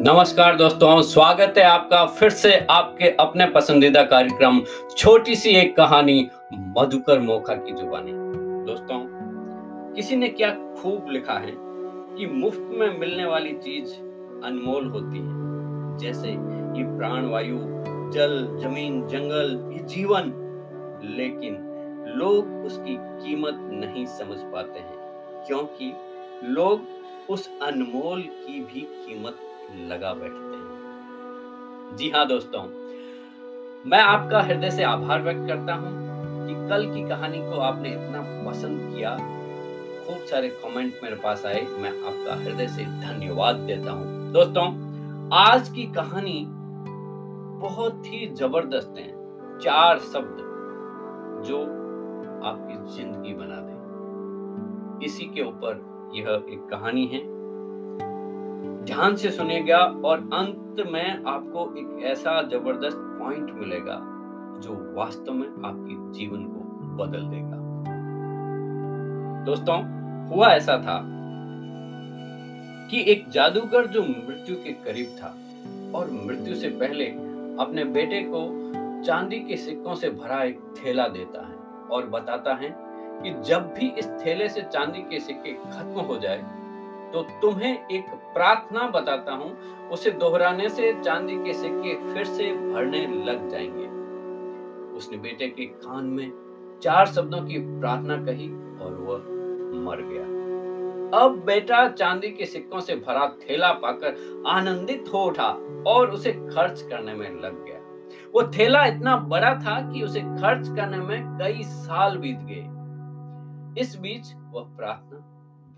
नमस्कार दोस्तों, स्वागत है आपका फिर से आपके अपने पसंदीदा कार्यक्रम छोटी सी एक कहानी मधुकर मोखा की जुबानी। दोस्तों, किसी ने क्या खूब लिखा है कि मुफ़्त में मिलने वाली चीज़ अनमोल होती है। जैसे ये प्राण, वायु, जल, ज़मीन, जंगल, ये जीवन। लेकिन लोग उसकी कीमत नहीं समझ पाते हैं, क्योंकि लोग उस अनमोल की भी कीमत लगा बैठते हैं। जी हाँ दोस्तों, मैं आपका हृदय से आभार व्यक्त करता हूँ कि कल की कहानी को आपने इतना पसंद किया। खूब सारे कमेंट मेरे पास आए, मैं आपका हृदय से धन्यवाद देता हूँ। दोस्तों, आज की कहानी बहुत ही ज़बरदस्त है। चार शब्द जो आपकी ज़िंदगी बना दे। इसी के ऊपर यह एक कहानी है। ध्यान से सुनेगा और अंत में आपको एक ऐसा ज़बरदस्त पॉइंट मिलेगा जो वास्तव में आपके जीवन को बदल देगा। दोस्तों, हुआ ऐसा था कि एक जादूगर जो मृत्यु के करीब था और मृत्यु से पहले अपने बेटे को चांदी के सिक्कों से भरा एक थैला देता है और बताता है कि जब भी इस थैले से चांदी के सिक्के खत्म हो जाए तो तुम्हें एक प्रार्थना बताता हूँ, उसे दोहराने से चांदी के सिक्के फिर से भरने लग जाएँगे। उसने बेटे के कान में चार शब्दों की प्रार्थना कही और वह मर गया। अब बेटा चांदी के सिक्कों से भरा थैला पाकर आनंदित हो उठा और उसे खर्च करने में लग गया। वो थैला इतना बड़ा था कि उसे खर्च करने में कई साल बीत गए। इस बीच वह प्रार्थना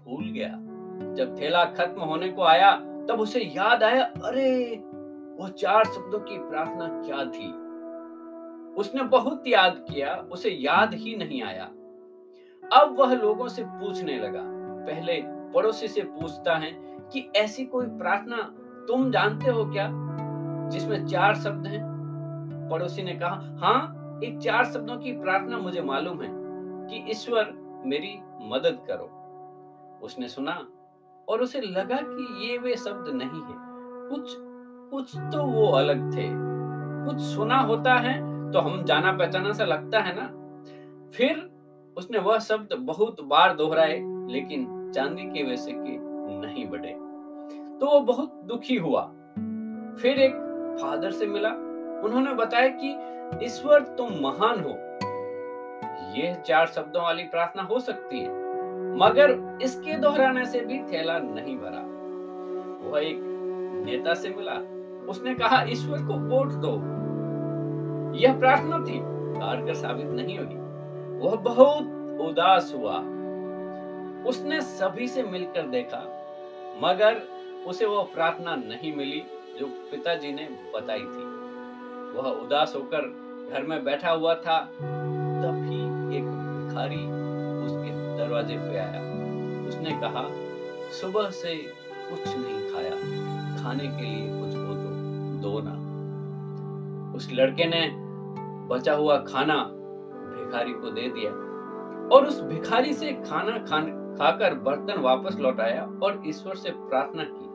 भूल गया। जब थैला खत्म होने को आया, तब उसे याद आया, अरे, वो चार शब्दों की प्रार्थना क्या थी? उसने बहुत याद किया, उसे याद ही नहीं आया। अब वह लोगों से पूछने लगा। पहले पड़ोसी से पूछता है कि ऐसी कोई प्रार्थना तुम जानते हो क्या, जिसमें चार शब्द हैं? पड़ोसी ने कहा हाँ एक चार शब्दों की प्रार्थना मुझे मालूम है कि ईश्वर मेरी मदद करो। उसने सुना और उसे लगा कि ये वे शब्द नहीं है। कुछ कुछ तो वो अलग थे। कुछ सुना होता है तो हम जाना पहचाना सा लगता है ना? फिर उसने वह शब्द बहुत बार दोहराए, लेकिन चांदी के वैसे के नहीं बढ़े तो वो बहुत दुखी हुआ। फिर एक फादर से मिला। उन्होंने बताया कि ईश्वर तुम महान हो। यह चार शब्दों वाली प्रार्थना हो सकती है। मगर इसके दोहराने से भी थैला नहीं भरा। वह एक नेता से मिला। उसने कहा, ईश्वर को वोट दो। यह प्रार्थना थी कारगर साबित नहीं हुई वह बहुत उदास हुआ। उसने सभी से मिलकर देखा, मगर उसे वह प्रार्थना नहीं मिली जो पिताजी ने बताई थी। वह उदास होकर घर में बैठा हुआ था। तभी एक भिखारी दरवाजे पे आया। उसने कहा, सुबह से कुछ नहीं खाया। खाने के लिए कुछ हो तो दो ना। उस लड़के ने बचा हुआ खाना भिखारी को दे दिया और उस भिखारी से खाना खान, खाकर बर्तन वापस लौटाया और ईश्वर से प्रार्थना की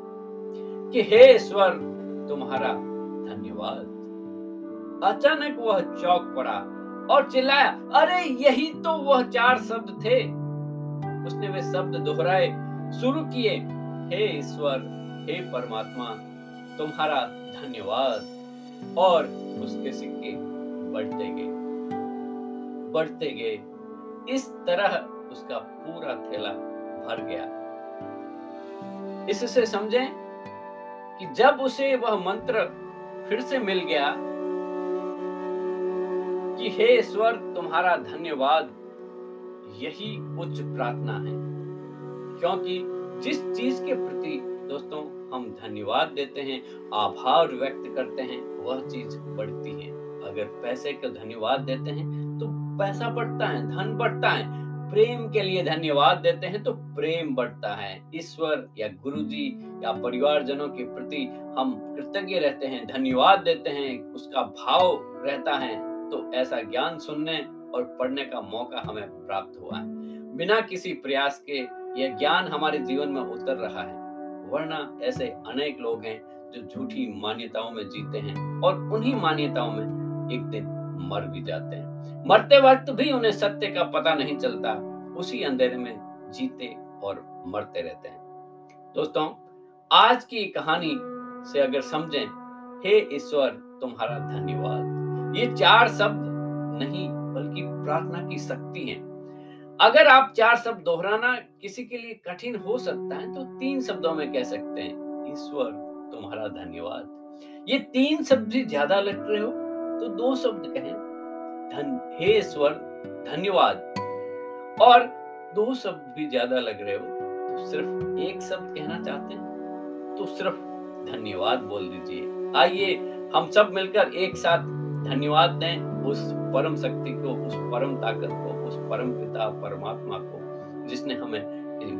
कि, हे ईश्वर, तुम्हारा धन्यवाद। अचानक वह चौक पड़ा और चिल्लाया, अरे, यही तो वह चार शब्द थे। उसने वे शब्द दोहराए, शुरू किए, हे ईश्वर, हे परमात्मा, तुम्हारा धन्यवाद। और उसके सिक्के बढ़ते गए बढ़ते गए। इस तरह उसका पूरा थैला भर गया। इससे समझें कि जब उसे वह मंत्र फिर से मिल गया कि, हे ईश्वर, तुम्हारा धन्यवाद यही उच्च प्रार्थना है। क्योंकि जिस चीज़ के प्रति दोस्तों हम धन्यवाद देते हैं, आभार व्यक्त करते हैं, वह चीज़ बढ़ती है। अगर पैसे का धन्यवाद देते हैं तो पैसा बढ़ता है, धन बढ़ता है। प्रेम के लिए धन्यवाद देते हैं तो प्रेम बढ़ता है। ईश्वर या गुरुजी या परिवारजनों के प्रति हम कृतज्ञ रहते हैं, धन्यवाद देते हैं, उसका भाव रहता है। तो ऐसा ज्ञान सुनने और पढ़ने का मौका हमें प्राप्त हुआ है। बिना किसी प्रयास के यह ज्ञान हमारे जीवन में उतर रहा है, वरना ऐसे अनेक लोग हैं जो झूठी मान्यताओं में जीते हैं और उन्हीं मान्यताओं में एक दिन मर भी जाते हैं। मरते वक्त भी उन्हें सत्य का पता नहीं चलता, उसी अंधेरे में जीते और मरते रहते हैं। दोस्तों, आज की कहानी से अगर समझें, हे ईश्वर, तुम्हारा धन्यवाद। ये चार शब्द नहीं बल्कि प्रार्थना की शक्ति है। अगर आप चार शब्द दोहराना किसी के लिए कठिन हो सकता है तो तीन शब्दों में कह सकते हैं, ईश्वर, तुम्हारा धन्यवाद। ये तीन शब्द ज़्यादा लग रहे हो तो दो शब्द कहें, धन, हे ईश्वर, धन्यवाद। और दो शब्द भी ज़्यादा लग रहे हो तो सिर्फ़ एक शब्द कहना चाहते हैं तो सिर्फ़ धन्यवाद बोल दीजिए। आइए, हम सब मिलकर एक साथ धन्यवाद दें। उस परम शक्ति को, उस परम ताकत को, उस परम पिता, परमात्मा को, जिसने हमें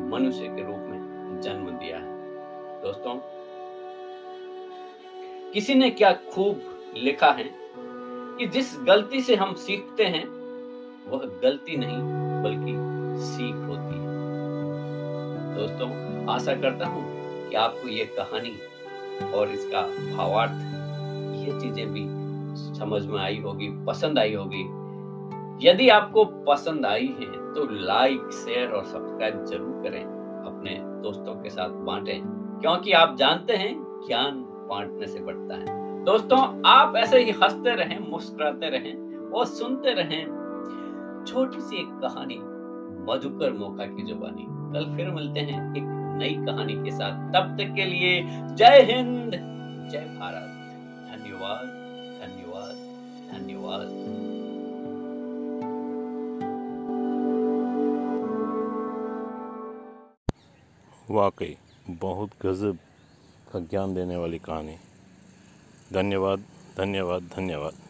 मनुष्य के रूप में जन्म दिया है। दोस्तों, किसी ने क्या खूब लिखा है कि जिस गलती से हम सीखते हैं, वह गलती नहीं, बल्कि सीख होती है। दोस्तों, आशा करता हूँ कि आपको यह कहानी और इसका भावार्थ, ये चीज़ें भी समझ में आई होगी, पसंद आई होगी। यदि आपको पसंद आई है तो लाइक शेयर और सब्सक्राइब ज़रूर करें, अपने दोस्तों के साथ बांटें, क्योंकि आप जानते हैं ज्ञान बांटने से बढ़ता है। दोस्तों, आप ऐसे ही हँसते रहें, मुस्कुराते रहें और सुनते रहें छोटी सी एक कहानी, मधुकर मौका की जुबानी। कल फिर मिलते हैं एक नई कहानी के साथ। तब तक के लिए जय हिंद, जय भारत। धन्यवाद। धन्यवाद वाकई बहुत गजब का ज्ञान देने वाली कहानी। धन्यवाद धन्यवाद धन्यवाद।